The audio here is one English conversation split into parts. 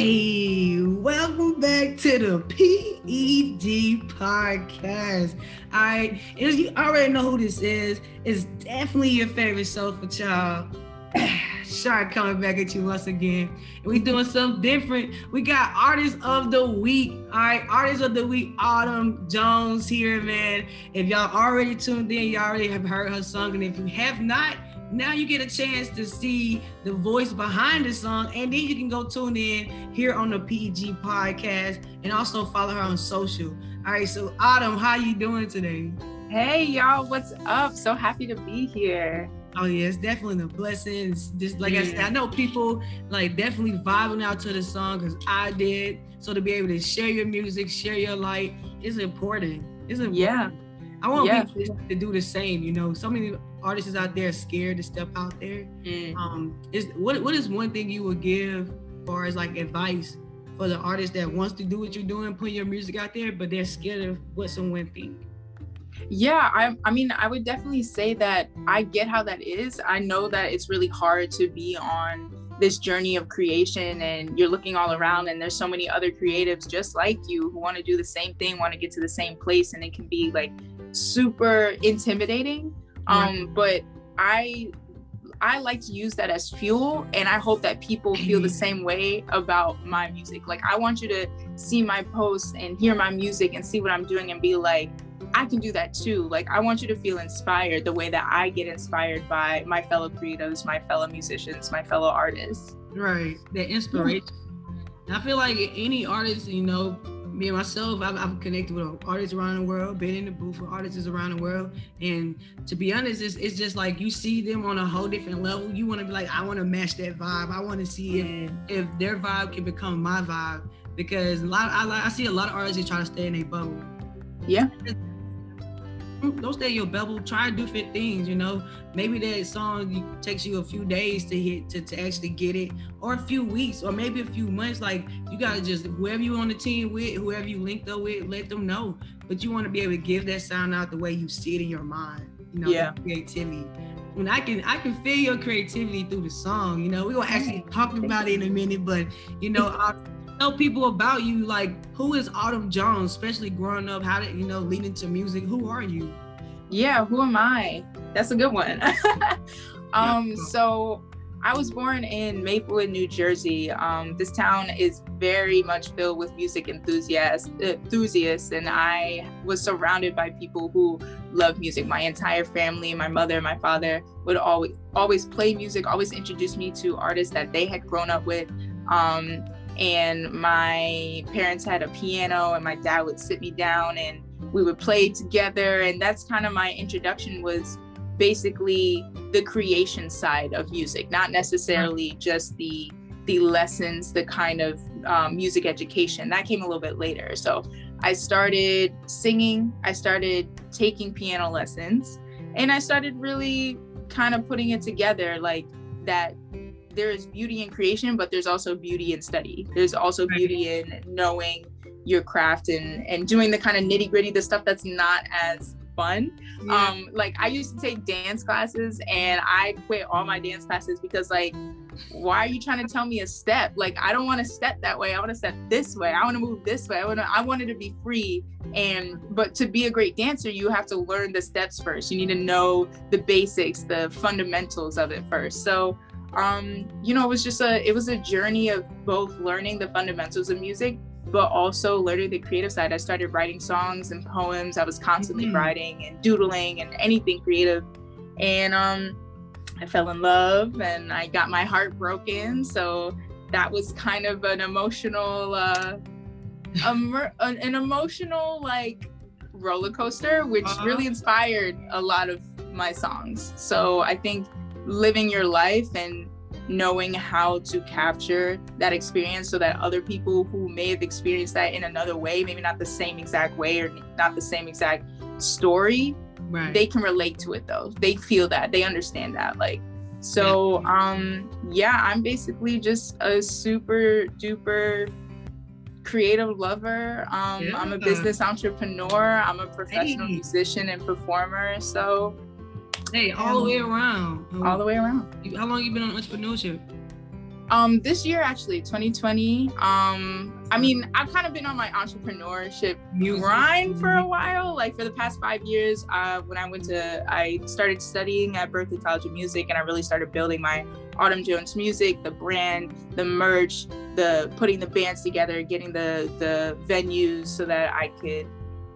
Hey, welcome back to the PEG podcast. All right, as you already know who this is, it's definitely your favorite soulful child. Shark coming back at you once again. And we doing something different. We got artist of the week. All right, artist of the week, Autumn Jones here, man. If y'all already tuned in, y'all already have heard her song. And if you have not, now you get a chance to see the voice behind the song, and then you can go tune in here on the PEG podcast and also follow her on social. All right, so Autumn, how you doing today? Hey y'all, what's up? So happy to be here. Oh yeah, it's definitely a blessing. It's just like yeah. I said, I know people like definitely vibing out to the song because I did. So to be able to share your music, share your light is important. It's important. Yeah. I want yeah. people to do the same. You know, so many artists out there scared to step out there. Mm. Um, is what what is one thing you would give, as far as like advice for the artist that wants to do what you're doing, put your music out there, but they're scared of what someone think. Yeah, I, I mean, I would definitely say that I get how that is. I know that it's really hard to be on this journey of creation and you're looking all around and there's so many other creatives just like you who want to do the same thing, want to get to the same place and it can be like super intimidating. Um, but I I like to use that as fuel and I hope that people feel the same way about my music. Like I want you to see my posts and hear my music and see what I'm doing and be like, I can do that too. Like I want you to feel inspired the way that I get inspired by my fellow creatives, my fellow musicians, my fellow artists. Right. That inspiration. I feel like any artist, you know, me and myself, I've, I've, connected with artists around the world, been in the booth with artists around the world. And to be honest, it's, it's just like you see them on a whole different level. You want to be like, I want to match that vibe. I want to see if, if their vibe can become my vibe. Because a lot, I, I see a lot of artists that try to stay in a bubble. Yeah don't stay in your bubble. Try to do different things, you know. Maybe that song takes you a few days to hit to, to actually get it, or a few weeks, or maybe a few months. Like you gotta just whoever you on the team with, whoever you linked up with, let them know. But you want to be able to give that sound out the way you see it in your mind. You know, yeah. creativity. When I can I can feel your creativity through the song. You know, We're gonna actually talk about it in a minute, but you know, I, tell people about you like who is autumn jones especially growing up how did you know leading to music who are you yeah who am i that's a good one um so I was born in Maplewood, New Jersey. Um, this town is very much filled with music enthusiasts, enthusiasts, and I was surrounded by people who love music. My entire family, my mother, my father would always always play music, always introduce me to artists that they had grown up with. Um, and my parents had a piano and my dad would sit me down and we would play together. And that's kind of my introduction was basically the creation side of music not necessarily just the the lessons the kind of um, music education. That came a little bit later. So i started singing i started taking piano lessons and i started really kind of putting it together like that there is beauty in creation, but there's also beauty in study. There's also beauty in knowing your craft and and doing the kind of nitty gritty, the stuff that's not as fun. Yeah. Um, like I used to take dance classes and I quit all my dance classes because like, why are you trying to tell me a step? Like I don't want to step that way. I want to step this way. I want to move this way. I want to I wanted to be free. And but to be a great dancer, you have to learn the steps first. You need to know the basics, the fundamentals of it first. So um, you know, it was just a it was a journey of both learning the fundamentals of music, but also learning the creative side. I started writing songs and poems. I was constantly mm-hmm. writing and doodling and anything creative. And um, I fell in love and I got my heart broken. So that was kind of an emotional, uh, an, an emotional like roller coaster, which uh-huh. really inspired a lot of my songs. So I think living your life and knowing how to capture that experience so that other people who may have experienced that in another way, maybe not the same exact way or not the same exact story, right. they can relate to it though. They feel that, they understand that. Like, so um yeah, I'm basically just a super duper creative lover. Um yeah. I'm a business entrepreneur, I'm a professional hey. musician and performer. So Hey, all the way around. All the way around. How long you been on entrepreneurship? Um, this year actually, 2020. Um, I mean, I've kind of been on my entrepreneurship grind for a while. Like for the past five years, uh, when I went to, I started studying at Berklee College of Music, and I really started building my Autumn Jones music, the brand, the merch, the putting the bands together, getting the the venues so that I could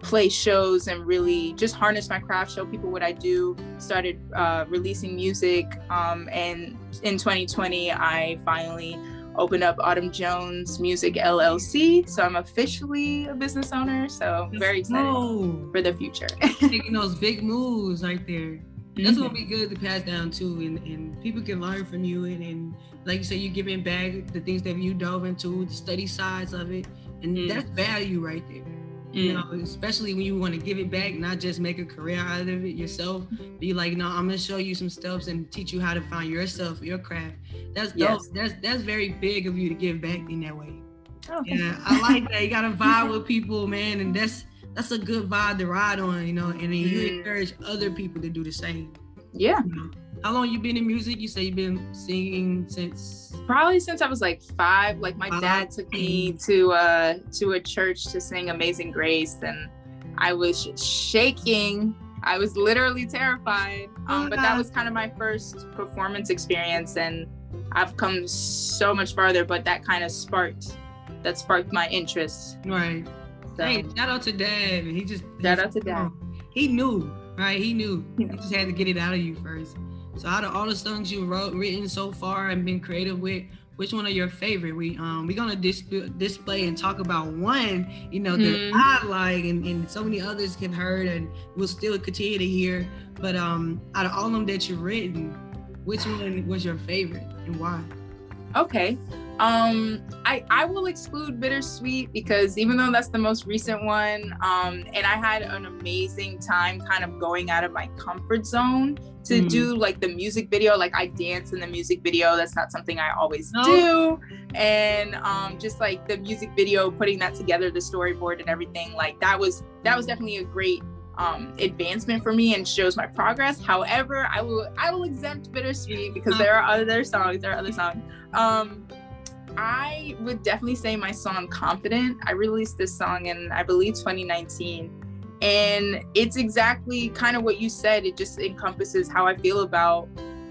play shows and really just harness my craft, show people what I do. Started uh, releasing music, um, and in 2020, I finally opened up Autumn Jones Music LLC. So I'm officially a business owner. So I'm very excited for the future. Taking those big moves right there. That's gonna be good to pass down too, and, and people can learn from you. And, and like you said, you're giving back the things that you dove into, the study sides of it, and mm. that's value right there. Mm. You know, especially when you want to give it back, not just make a career out of it yourself. Be like, no, I'm gonna show you some steps and teach you how to find yourself, your craft. That's dope. Yes. That's that's very big of you to give back in that way. Oh, yeah, I like that. You gotta vibe with people, man, and that's that's a good vibe to ride on, you know. And then you mm. encourage other people to do the same. Yeah. You know? How long you been in music? You say you've been singing since probably since I was like five. Like my five. dad took me to uh to a church to sing Amazing Grace, and I was shaking. I was literally terrified. Um, but that was kind of my first performance experience, and I've come so much farther. But that kind of sparked that sparked my interest. Right. So, hey, shout out to Dad. He just shout out to Dad. He knew, right? He knew. He just had to get it out of you first. So out of all the songs you wrote, written so far, and been creative with, which one are your favorite? We um we're gonna dis- display and talk about one, you know, mm-hmm. that I like, and, and so many others have heard, and we'll still continue to hear. But um, out of all of them that you've written, which one was your favorite and why? Okay. Um, I, I will exclude Bittersweet because even though that's the most recent one, um, and I had an amazing time kind of going out of my comfort zone to mm. do like the music video. Like I dance in the music video. That's not something I always no. do. And um, just like the music video, putting that together, the storyboard and everything, like that was that was definitely a great um, advancement for me and shows my progress. However, I will I will exempt Bittersweet because there are other songs. There are other songs. Um, I would definitely say my song Confident. I released this song in, I believe, 2019. And it's exactly kind of what you said. It just encompasses how I feel about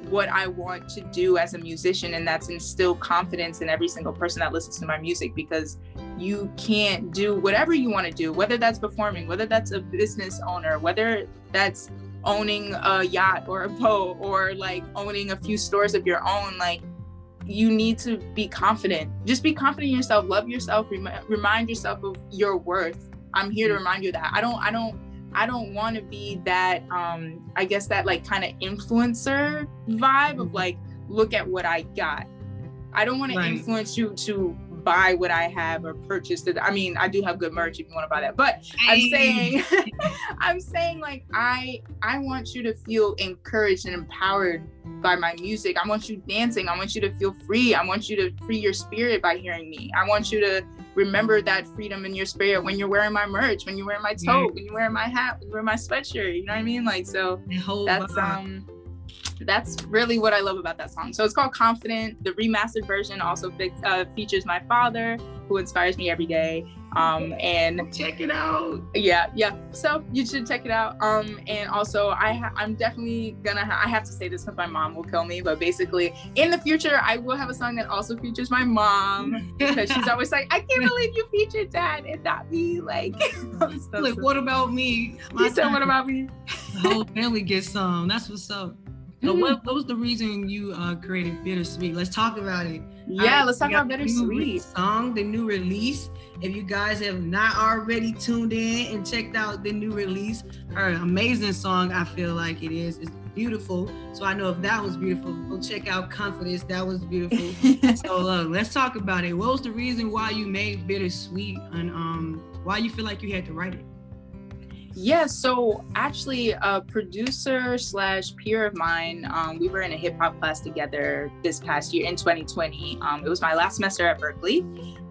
what I want to do as a musician. And that's instill confidence in every single person that listens to my music because you can't do whatever you want to do, whether that's performing, whether that's a business owner, whether that's owning a yacht or a boat or like owning a few stores of your own. Like, you need to be confident. Just be confident in yourself. Love yourself. Rem- remind yourself of your worth. I'm here to mm-hmm. remind you that. I don't. I don't. I don't want to be that. Um, I guess that like kind of influencer vibe of mm-hmm. like, look at what I got. I don't want right. to influence you to buy what I have or purchase it. I mean, I do have good merch if you want to buy that. But I'm saying I'm saying like I I want you to feel encouraged and empowered by my music. I want you dancing. I want you to feel free. I want you to free your spirit by hearing me. I want you to remember that freedom in your spirit when you're wearing my merch, when you're wearing my tote, when you're wearing my hat, when you're wearing my sweatshirt. You know what I mean? Like so that's um that's really what I love about that song. So it's called Confident. The remastered version also uh, features my father, who inspires me every day. Um, and check it out. Yeah, yeah. So you should check it out. Um, and also I ha- I'm definitely gonna ha- I have to say this because my mom will kill me. But basically, in the future, I will have a song that also features my mom because she's always like, I can't believe you featured dad and not me. Like, like what about me? My said, what about me? the whole family gets some. That's what's up. So mm. what, what was the reason you uh, created Bittersweet? Let's talk about it. Yeah, let's talk about Bittersweet. Song, the new release. If you guys have not already tuned in and checked out the new release, her amazing song, I feel like it is. It's beautiful. So I know if that was beautiful, go check out Confidence. That was beautiful. so uh, let's talk about it. What was the reason why you made Bittersweet and um, why you feel like you had to write it? Yeah, so actually, a producer slash peer of mine, um, we were in a hip hop class together this past year in 2020. Um, it was my last semester at Berklee.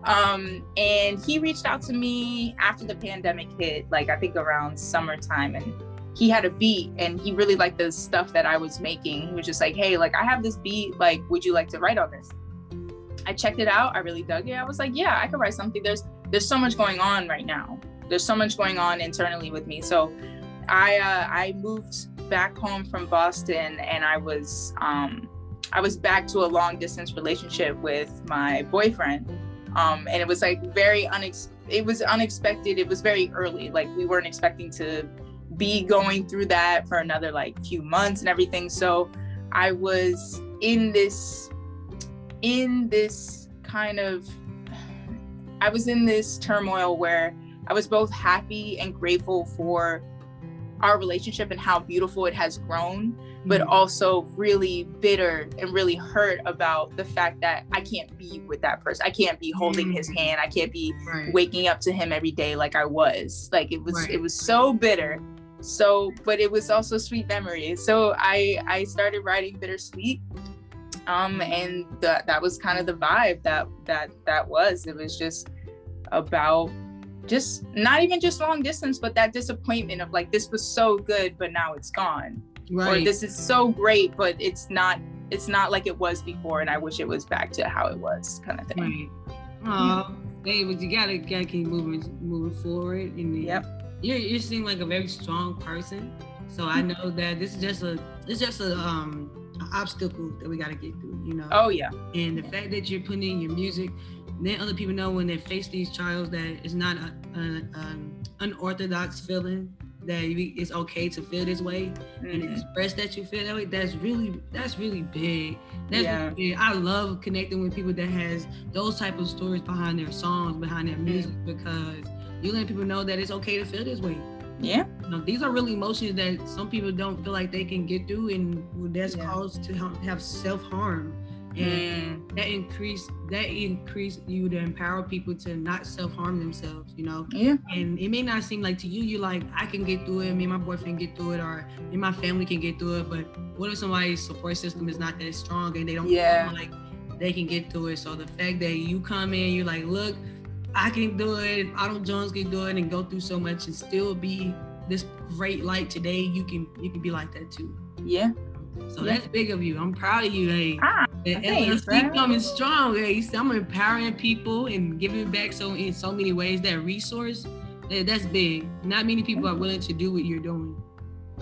Um, and he reached out to me after the pandemic hit, like I think around summertime. And he had a beat and he really liked the stuff that I was making. He was just like, hey, like I have this beat, like, would you like to write on this? I checked it out. I really dug it. I was like, yeah, I could write something. There's there's so much going on right now. There's so much going on internally with me. So I uh, I moved back home from Boston and I was um, I was back to a long distance relationship with my boyfriend. Um, and it was like very unex it was unexpected. It was very early. Like we weren't expecting to be going through that for another like few months and everything. So I was in this in this kind of I was in this turmoil where I was both happy and grateful for our relationship and how beautiful it has grown, but mm-hmm. also really bitter and really hurt about the fact that I can't be with that person. I can't be holding his hand. I can't be right. waking up to him every day like I was. Like it was right. it was so bitter. So, but it was also sweet memories. So I I started writing bittersweet um and that that was kind of the vibe that that that was it was just about just not even just long distance but that disappointment of like this was so good but now it's gone right. or this is so great but it's not it's not like it was before and i wish it was back to how it was kind of thing right. oh hey but you gotta gotta keep moving moving forward and yep you you seem like a very strong person so i know that this is just a it's just a um obstacle that we got to get through, you know. Oh yeah. And the fact that you're putting in your music, then other people know when they face these trials that it's not an unorthodox feeling that it's okay to feel this way mm-hmm. and express that you feel that way. That's really that's really big. That's yeah. really big. I love connecting with people that has those type of stories behind their songs, behind their music, mm-hmm. because you let people know that it's okay to feel this way. Yeah. You know, these are really emotions that some people don't feel like they can get through, and that's yeah. caused to have self harm. And mm. that increase that increase you to empower people to not self harm themselves, you know. Yeah. And it may not seem like to you, you're like, I can get through it, me and my boyfriend get through it, or me and my family can get through it. But what if somebody's support system is not that strong and they don't yeah. feel like they can get through it? So the fact that you come in, you're like, look, I can do it, Autumn Jones can do it, and go through so much and still be this great light today. You can you can be like that too. Yeah. So yeah. that's big of you. I'm proud of you. Hey, ah, thanks, LSD coming strong. I'm empowering people and giving back so in so many ways. That resource, that's big. Not many people are willing to do what you're doing.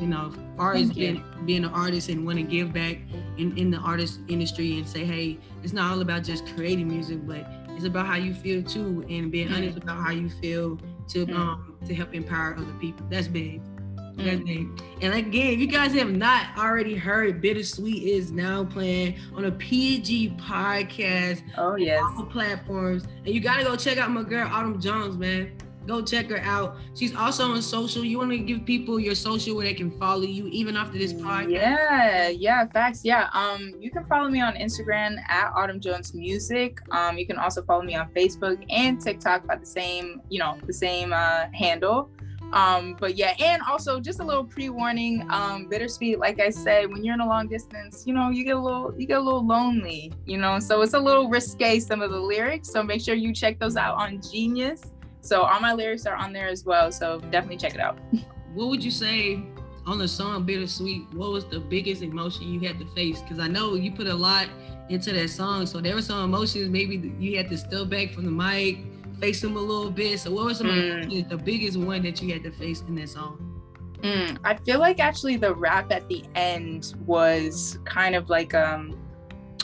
You know, as far as being, being an artist and want to give back in, in the artist industry and say, hey, it's not all about just creating music, but it's about how you feel too, and being mm-hmm. honest about how you feel to um to help empower other people. That's big. Big. And again, if you guys have not already heard, Bittersweet is now playing on a PG podcast. Oh yes. All platforms. And you gotta go check out my girl Autumn Jones, man go check her out. She's also on social. You want to give people your social where they can follow you even after this podcast? Yeah, yeah, facts. Yeah. Um, you can follow me on Instagram at Autumn Jones Music. Um, you can also follow me on Facebook and TikTok by the same, you know, the same uh, handle. Um, but yeah, and also just a little pre-warning, um, bittersweet, like I said, when you're in a long distance, you know, you get a little you get a little lonely, you know, so it's a little risque some of the lyrics. So make sure you check those out on Genius. So all my lyrics are on there as well. So definitely check it out. what would you say on the song Bittersweet? What was the biggest emotion you had to face? Because I know you put a lot into that song. So there were some emotions maybe you had to step back from the mic, face them a little bit. So what was some mm. the biggest one that you had to face in that song? Mm, I feel like actually the rap at the end was kind of like um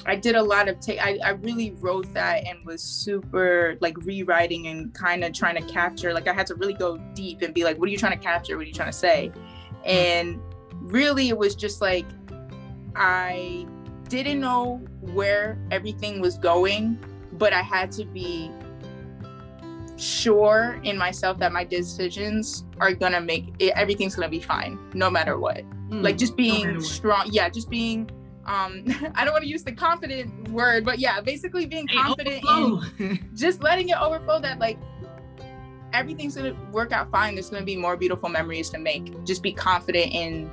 I did a lot of take. I, I really wrote that and was super like rewriting and kind of trying to capture. Like I had to really go deep and be like, what are you trying to capture? What are you trying to say? And really, it was just like I didn't know where everything was going, but I had to be sure in myself that my decisions are gonna make it, everything's gonna be fine no matter what. Mm, like just being strong. Yeah, just being um i don't want to use the confident word but yeah basically being confident in just letting it overflow that like everything's gonna work out fine there's gonna be more beautiful memories to make just be confident in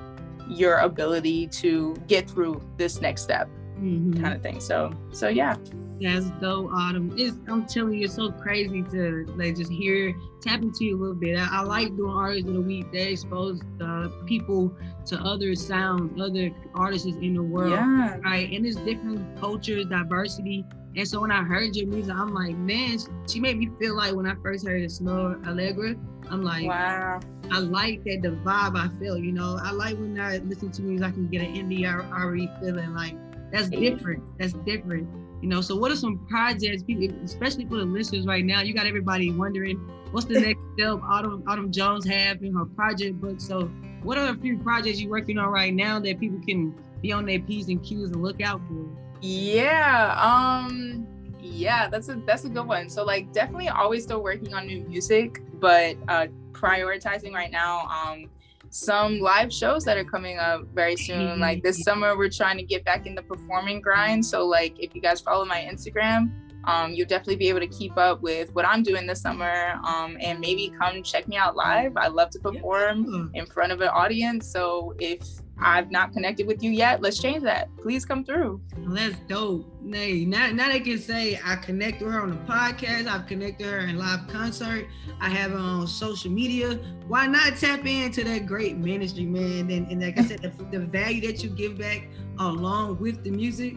your ability to get through this next step mm-hmm. kind of thing so so yeah That's dope, Autumn. It's I'm telling you, it's so crazy to like just hear tap into you a little bit. I, I like doing artists of the week. They expose uh, people to other sounds, other artists in the world, Yeah. right? And it's different cultures, diversity. And so when I heard your music, I'm like, man, she made me feel like when I first heard Snoh Aalegra, I'm like, Wow. I like that the vibe I feel, you know. I like when I listen to music, I can get an NDRE feeling like that's different. That's different. You know, so what are some projects, people, especially for the listeners right now? You got everybody wondering what's the next step Autumn Autumn Jones have in her project book. So what are a few projects you're working on right now that people can be on their P's and Q's and look out for? Yeah. Um yeah, that's a that's a good one. So like definitely always still working on new music, but uh prioritizing right now um some live shows that are coming up very soon. Like this summer we're trying to get back in the performing grind. So like if you guys follow my Instagram, um you'll definitely be able to keep up with what I'm doing this summer. Um and maybe come check me out live. I love to perform in front of an audience. So if I've not connected with you yet, let's change that. Please come through. That's dope. Nay, now, now they can say I connect with her on the podcast. I've connected her in live concert. I have her on social media. Why not tap into that great ministry, man? And, and like I said, the, the value that you give back along with the music,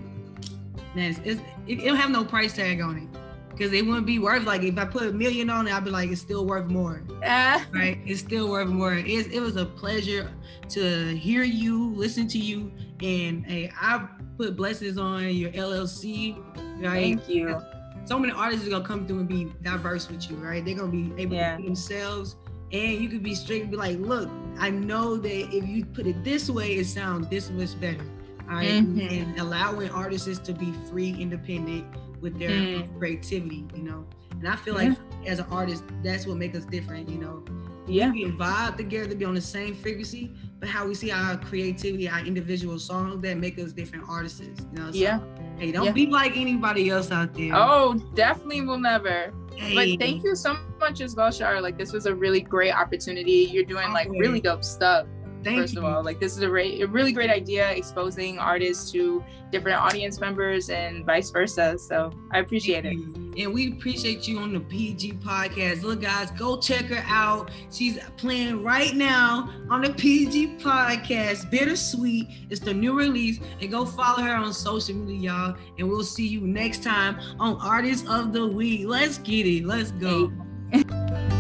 man, it's, it's, it, it don't have no price tag on it. Because it wouldn't be worth like if I put a million on it, I'd be like, it's still worth more Ah. right? It's still worth more. It's, it was a pleasure to hear you, listen to you, and hey, I put blessings on your LLC, right? Thank you. So many artists are gonna come through and be diverse with you, right? They're gonna be able Yeah. to be themselves, and you could be straight and be like, look, I know that if you put it this way, it sounds this much better. All right? Mhm. and allowing artists to be free, independent with their Mm. creativity, you know. And I feel like as an artist, that's what makes us different, you know Yeah. we can vibe together, be on the same frequency, but how we see our creativity, our individual songs that make us different artists. You know, so, Yeah. Hey, don't Yeah. be like anybody else out there. Oh, definitely will never. hey. But thank you so much as well, Shar. Like this was a really great opportunity. You're doing like really dope stuff. Thank first you. of all, like this is a, re- a really great idea, exposing artists to different audience members and vice versa. So I appreciate it. And we appreciate you on the PG podcast. Look, guys, go check her out. She's playing right now on the PG podcast, Bittersweet. It's the new release. And go follow her on social media, y'all. And we'll see you next time on Artist of the Week. Let's get it. Let's go.